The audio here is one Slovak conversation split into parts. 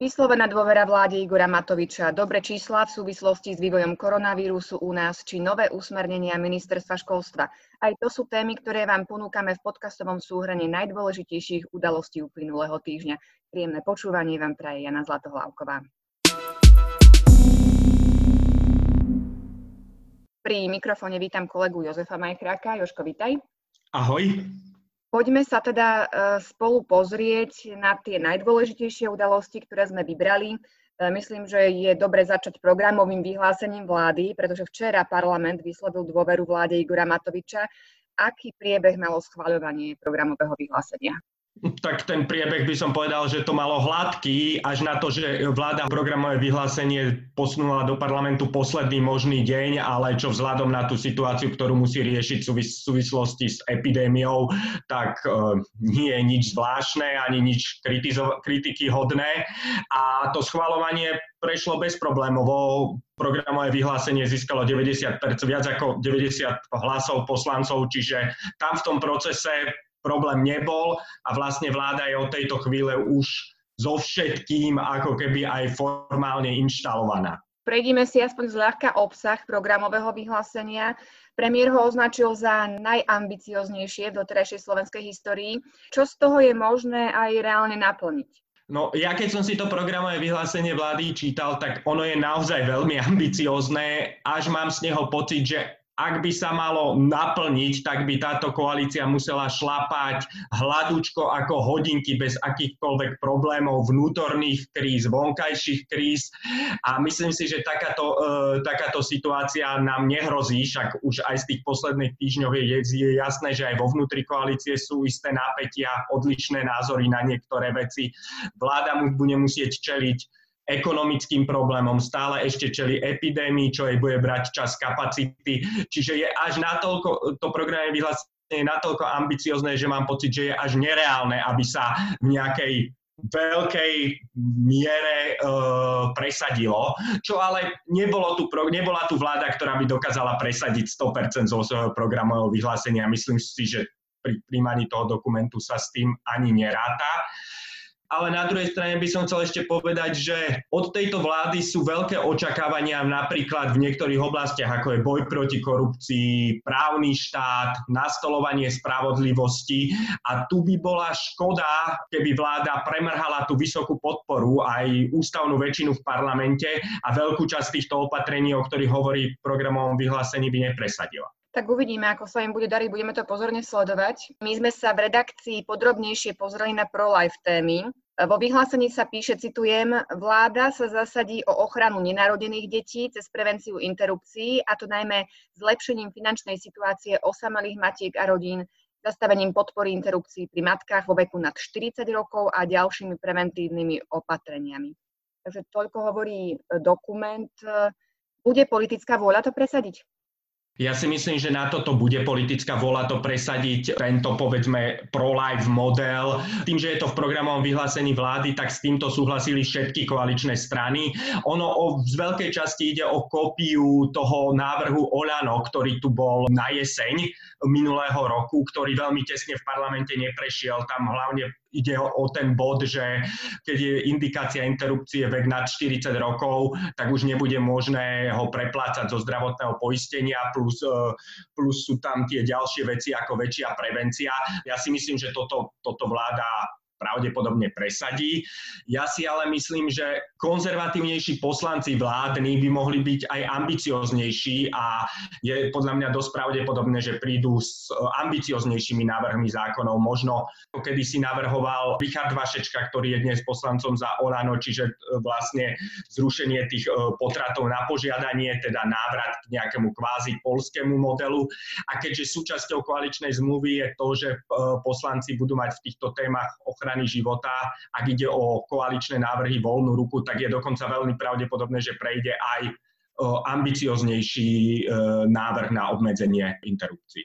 Vyslovená dôvera vláde Igora Matoviča, dobre čísla v súvislosti s vývojom koronavírusu u nás, či nové usmernenia ministerstva školstva. Aj to sú témy, ktoré vám ponúkame v podcastovom súhrane najdôležitejších udalostí uplynulého týždňa. Príjemné počúvanie vám praje Jana Zlatohlávková. Pri mikrofóne vítam kolegu Jozefa Majchráka. Joško, vítaj. Ahoj. Poďme sa teda e, spolu pozrieť na tie najdôležitejšie udalosti, ktoré sme vybrali. E, myslím, že je dobre začať programovým vyhlásením vlády, pretože včera parlament vyslovil dôveru vláde Igora Matoviča. Aký priebeh malo schváľovanie programového vyhlásenia? Tak ten priebeh by som povedal, že to malo hladký, až na to, že vláda programové vyhlásenie posunula do parlamentu posledný možný deň, ale čo vzhľadom na tú situáciu, ktorú musí riešiť v súvislosti s epidémiou, tak e, nie je nič zvláštne ani nič kritizo- kritiky hodné. A to schvalovanie prešlo bezproblémovo. Programové vyhlásenie získalo 90%, viac ako 90 hlasov poslancov, čiže tam v tom procese problém nebol a vlastne vláda je od tejto chvíle už so všetkým ako keby aj formálne inštalovaná. Prejdime si aspoň zľahka obsah programového vyhlásenia. Premiér ho označil za najambicioznejšie v doterajšej slovenskej histórii. Čo z toho je možné aj reálne naplniť? No ja keď som si to programové vyhlásenie vlády čítal, tak ono je naozaj veľmi ambiciozne, až mám z neho pocit, že ak by sa malo naplniť, tak by táto koalícia musela šlapať hladúčko ako hodinky bez akýchkoľvek problémov, vnútorných kríz, vonkajších kríz. A myslím si, že takáto, e, takáto situácia nám nehrozí, však už aj z tých posledných týždňov je, je jasné, že aj vo vnútri koalície sú isté nápetia, odlišné názory na niektoré veci. Vláda mu bude musieť čeliť ekonomickým problémom, stále ešte čeli epidémii, čo jej bude brať čas kapacity. Čiže je až natoľko, to programy vyhlásenie je natoľko ambiciozne, že mám pocit, že je až nereálne, aby sa v nejakej veľkej miere e, presadilo, čo ale nebolo tu, nebola tu vláda, ktorá by dokázala presadiť 100% zo svojho programového vyhlásenia. Myslím si, že pri príjmaní toho dokumentu sa s tým ani neráta ale na druhej strane by som chcel ešte povedať, že od tejto vlády sú veľké očakávania napríklad v niektorých oblastiach, ako je boj proti korupcii, právny štát, nastolovanie spravodlivosti. A tu by bola škoda, keby vláda premrhala tú vysokú podporu aj ústavnú väčšinu v parlamente a veľkú časť týchto opatrení, o ktorých hovorí v programovom vyhlásení, by nepresadila tak uvidíme, ako sa im bude dariť, budeme to pozorne sledovať. My sme sa v redakcii podrobnejšie pozreli na pro-life témy. Vo vyhlásení sa píše, citujem, vláda sa zasadí o ochranu nenarodených detí cez prevenciu interrupcií, a to najmä zlepšením finančnej situácie osamelých matiek a rodín, zastavením podpory interrupcií pri matkách vo veku nad 40 rokov a ďalšími preventívnymi opatreniami. Takže toľko hovorí dokument. Bude politická vôľa to presadiť? Ja si myslím, že na toto bude politická vola to presadiť, tento povedzme pro-life model. Tým, že je to v programovom vyhlásení vlády, tak s týmto súhlasili všetky koaličné strany. Ono o, z veľkej časti ide o kópiu toho návrhu Olano, ktorý tu bol na jeseň minulého roku, ktorý veľmi tesne v parlamente neprešiel. Tam hlavne ide o, ten bod, že keď je indikácia interrupcie vek nad 40 rokov, tak už nebude možné ho preplácať zo zdravotného poistenia, plus, e, plus sú tam tie ďalšie veci ako väčšia prevencia. Ja si myslím, že toto, toto vláda pravdepodobne presadí. Ja si ale myslím, že konzervatívnejší poslanci vládni by mohli byť aj ambicioznejší a je podľa mňa dosť pravdepodobné, že prídu s ambicioznejšími návrhmi zákonov. Možno kedy si navrhoval Richard Vašečka, ktorý je dnes poslancom za Olano, čiže e, vlastne zrušenie tých e, potratov na požiadanie, teda návrat k nejakému kvázi polskému modelu. A keďže súčasťou koaličnej zmluvy je to, že e, poslanci budú mať v týchto témach ochranu ochrany života, ak ide o koaličné návrhy voľnú ruku, tak je dokonca veľmi pravdepodobné, že prejde aj ambicioznejší e, návrh na obmedzenie interrupcií.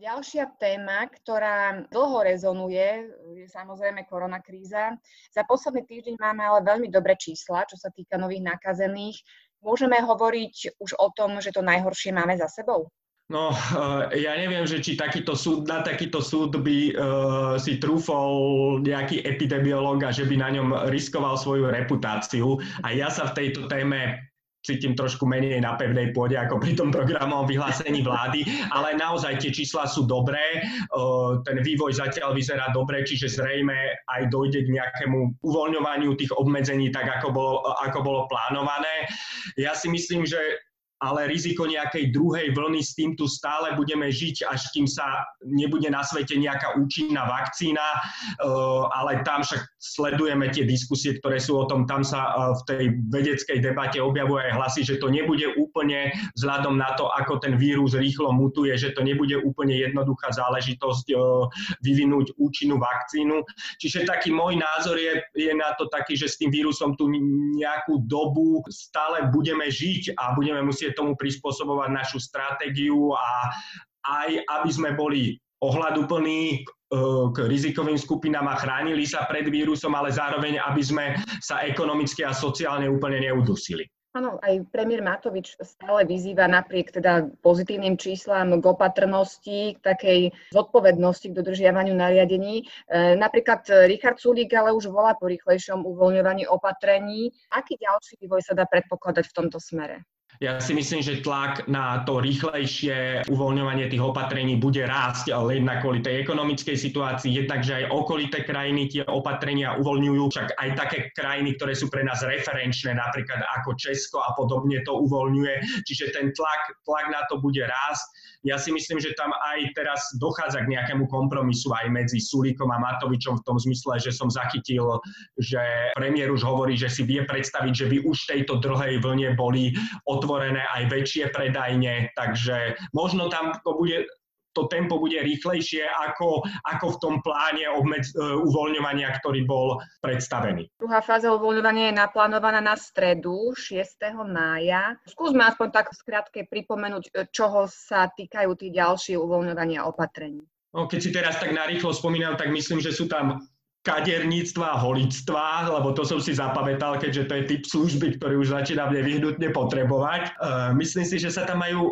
Ďalšia téma, ktorá dlho rezonuje, je samozrejme koronakríza. Za posledný týždeň máme ale veľmi dobré čísla, čo sa týka nových nakazených. Môžeme hovoriť už o tom, že to najhoršie máme za sebou? No, eh, ja neviem, že či takýto súd, na takýto súd by uh, si trúfol nejaký epidemiológ a že by na ňom riskoval svoju reputáciu. A ja sa v tejto téme cítim trošku menej na pevnej pôde ako pri tom programovom vyhlásení vlády, ale naozaj tie čísla sú dobré, uh, ten vývoj zatiaľ vyzerá dobre, čiže zrejme aj dojde k nejakému uvoľňovaniu tých obmedzení tak, ako bolo, ako bolo plánované. Ja si myslím, že ale riziko nejakej druhej vlny s tým tu stále budeme žiť, až kým sa nebude na svete nejaká účinná vakcína, eh, ale tam však sledujeme tie diskusie, ktoré sú o tom, tam sa eh, v tej vedeckej debate objavuje aj hlasy, že to nebude úplne vzhľadom na to, ako ten vírus rýchlo mutuje, že to nebude úplne jednoduchá záležitosť eh, vyvinúť účinnú vakcínu. Čiže taký môj názor je, je na to taký, že s tým vírusom tu nejakú dobu stále budeme žiť a budeme musieť tomu prispôsobovať našu stratégiu a aj aby sme boli ohľaduplní e, k rizikovým skupinám a chránili sa pred vírusom, ale zároveň, aby sme sa ekonomicky a sociálne úplne neudusili. Áno, aj premiér Matovič stále vyzýva napriek teda pozitívnym číslam k opatrnosti, k takej zodpovednosti, k dodržiavaniu nariadení. E, napríklad Richard Sulík ale už volá po rýchlejšom uvoľňovaní opatrení. Aký ďalší vývoj sa dá predpokladať v tomto smere? Ja si myslím, že tlak na to rýchlejšie uvoľňovanie tých opatrení bude rásť, ale jednak kvôli tej ekonomickej situácii, jednak, že aj okolité krajiny tie opatrenia uvoľňujú, však aj také krajiny, ktoré sú pre nás referenčné, napríklad ako Česko a podobne to uvoľňuje, čiže ten tlak, tlak na to bude rásť. Ja si myslím, že tam aj teraz dochádza k nejakému kompromisu aj medzi Sulíkom a Matovičom v tom zmysle, že som zachytil, že premiér už hovorí, že si vie predstaviť, že by už tejto druhej vlne boli otvorené otvorené aj väčšie predajne, takže možno tam to bude to tempo bude rýchlejšie ako, ako v tom pláne obmedz, uh, uvoľňovania, ktorý bol predstavený. Druhá fáza uvoľňovania je naplánovaná na stredu 6. mája. Skúsme aspoň tak skrátke pripomenúť, e, čoho sa týkajú tí ďalšie uvoľňovania opatrení. No, keď si teraz tak narýchlo spomínam, tak myslím, že sú tam kaderníctva a holictva, lebo to som si zapamätal, keďže to je typ služby, ktorý už začínam nevyhnutne potrebovať. Uh, myslím si, že sa tam majú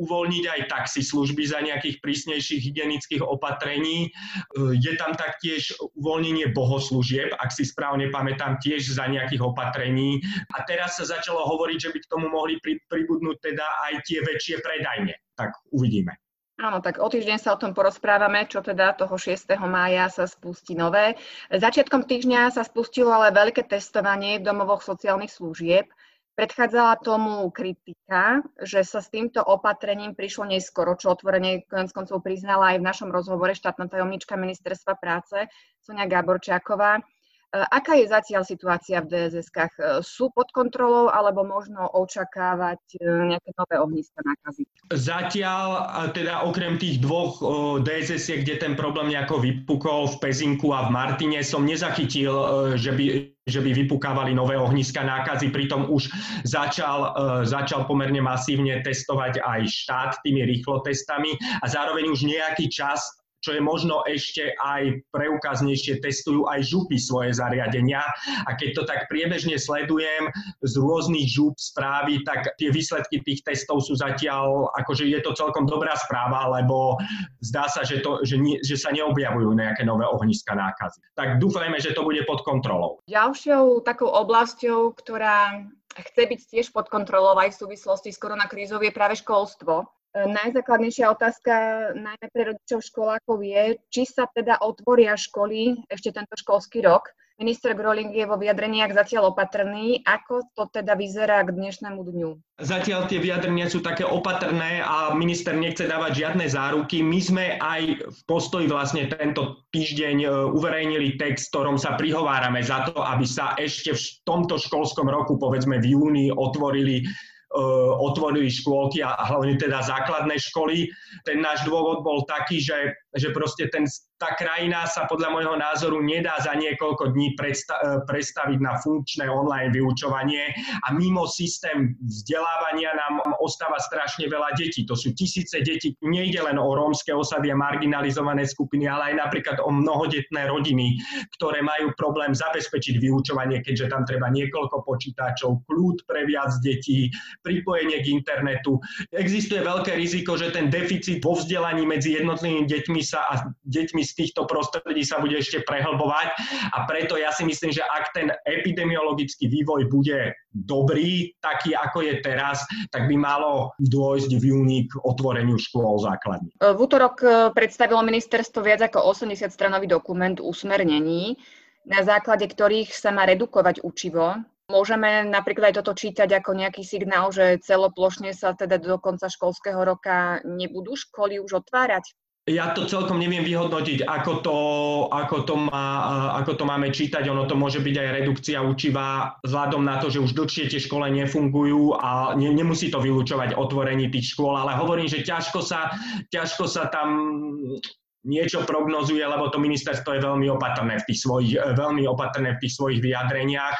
uvoľniť aj taxi služby za nejakých prísnejších hygienických opatrení. Uh, je tam taktiež uvoľnenie bohoslúžieb, ak si správne pamätám, tiež za nejakých opatrení. A teraz sa začalo hovoriť, že by k tomu mohli pribudnúť teda aj tie väčšie predajne. Tak uvidíme. Áno, tak o týždeň sa o tom porozprávame, čo teda toho 6. mája sa spustí nové. Začiatkom týždňa sa spustilo ale veľké testovanie v domovoch sociálnych služieb. Predchádzala tomu kritika, že sa s týmto opatrením prišlo neskoro, čo otvorene konec koncov priznala aj v našom rozhovore štátna tajomnička ministerstva práce Sonia Gáborčáková. E, aká je zatiaľ situácia v DSS-kách? E, sú pod kontrolou alebo možno očakávať e, nejaké nové ohniska nákazy? Zatiaľ, teda okrem tých dvoch dss kde ten problém nejako vypukol v Pezinku a v Martine, som nezachytil, že by že by vypukávali nové ohniska nákazy. Pritom už začal, začal pomerne masívne testovať aj štát tými rýchlotestami a zároveň už nejaký čas čo je možno ešte aj preukaznejšie, testujú aj župy svoje zariadenia. A keď to tak priebežne sledujem z rôznych žup správy, tak tie výsledky tých testov sú zatiaľ, akože je to celkom dobrá správa, lebo zdá sa, že, to, že, nie, že sa neobjavujú nejaké nové ohniska nákazy. Tak dúfajme, že to bude pod kontrolou. Ďalšou takou oblasťou, ktorá chce byť tiež pod kontrolou aj v súvislosti s koronakrízou, je práve školstvo. Najzákladnejšia otázka najmä pre rodičov školákov je, či sa teda otvoria školy ešte tento školský rok. Minister Groling je vo vyjadreniach zatiaľ opatrný. Ako to teda vyzerá k dnešnému dňu? Zatiaľ tie vyjadrenia sú také opatrné a minister nechce dávať žiadne záruky. My sme aj v postoji vlastne tento týždeň e, uverejnili text, ktorom sa prihovárame za to, aby sa ešte v tomto školskom roku, povedzme v júni, otvorili otvorili škôlky a hlavne teda základné školy. Ten náš dôvod bol taký, že že proste ten, tá krajina sa podľa môjho názoru nedá za niekoľko dní predsta- e, predstaviť na funkčné online vyučovanie a mimo systém vzdelávania nám ostáva strašne veľa detí. To sú tisíce detí, nejde len o rómske osady a marginalizované skupiny, ale aj napríklad o mnohodetné rodiny, ktoré majú problém zabezpečiť vyučovanie, keďže tam treba niekoľko počítačov, kľúd pre viac detí, pripojenie k internetu. Existuje veľké riziko, že ten deficit vo vzdelaní medzi jednotlivými deťmi sa a deťmi z týchto prostredí sa bude ešte prehlbovať a preto ja si myslím, že ak ten epidemiologický vývoj bude dobrý, taký ako je teraz, tak by malo dôjsť v júni k otvoreniu škôl základní. V útorok e, predstavilo ministerstvo viac ako 80 stranový dokument usmernení, na základe ktorých sa má redukovať učivo. Môžeme napríklad aj toto čítať ako nejaký signál, že celoplošne sa teda do konca školského roka nebudú školy už otvárať? Ja to celkom neviem vyhodnotiť, ako to, ako, to má, ako to máme čítať. Ono to môže byť aj redukcia učiva vzhľadom na to, že už dlhšie tie škole nefungujú a ne, nemusí to vylúčovať otvorení tých škôl, ale hovorím, že ťažko sa, ťažko sa tam niečo prognozuje, lebo to ministerstvo je veľmi opatrné v tých svojich, veľmi opatrné v tých svojich vyjadreniach.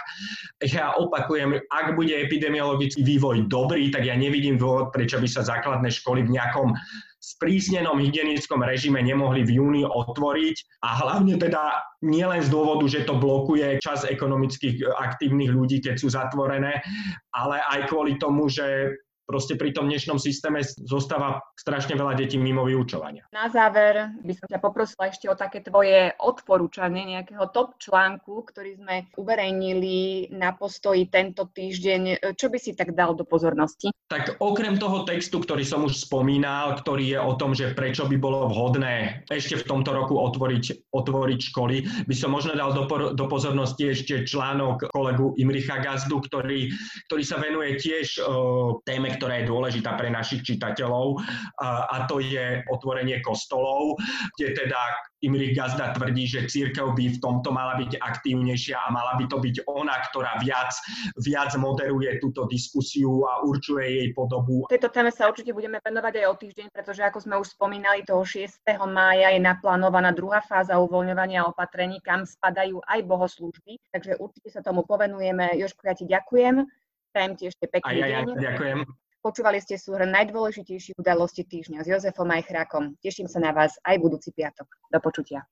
Ja opakujem, ak bude epidemiologický vývoj dobrý, tak ja nevidím dôvod, prečo by sa základné školy v nejakom sprísnenom hygienickom režime nemohli v júni otvoriť a hlavne teda nielen z dôvodu, že to blokuje čas ekonomických aktívnych ľudí, keď sú zatvorené, ale aj kvôli tomu, že proste pri tom dnešnom systéme zostáva strašne veľa detí mimo vyučovania. Na záver by som ťa poprosila ešte o také tvoje odporúčanie nejakého top článku, ktorý sme uverejnili na postoji tento týždeň. Čo by si tak dal do pozornosti? Tak okrem toho textu, ktorý som už spomínal, ktorý je o tom, že prečo by bolo vhodné ešte v tomto roku otvoriť, otvoriť školy, by som možno dal do, do pozornosti ešte článok kolegu Imricha Gazdu, ktorý, ktorý sa venuje tiež uh, téme, ktorá je dôležitá pre našich čitateľov a to je otvorenie kostolov, kde teda Imrich Gazda tvrdí, že církev by v tomto mala byť aktívnejšia a mala by to byť ona, ktorá viac, viac moderuje túto diskusiu a určuje jej podobu. Tejto téme sa určite budeme venovať aj o týždeň, pretože ako sme už spomínali, toho 6. mája je naplánovaná druhá fáza uvoľňovania opatrení, kam spadajú aj bohoslúžby, takže určite sa tomu povenujeme. Jožko, ja ti ďakujem. Prajem ti ešte pekný ja, ja, deň. Ďakujem. Počúvali ste súhrn najdôležitejších udalostí týždňa s Jozefom Majchrákom. Teším sa na vás aj budúci piatok. Do počutia.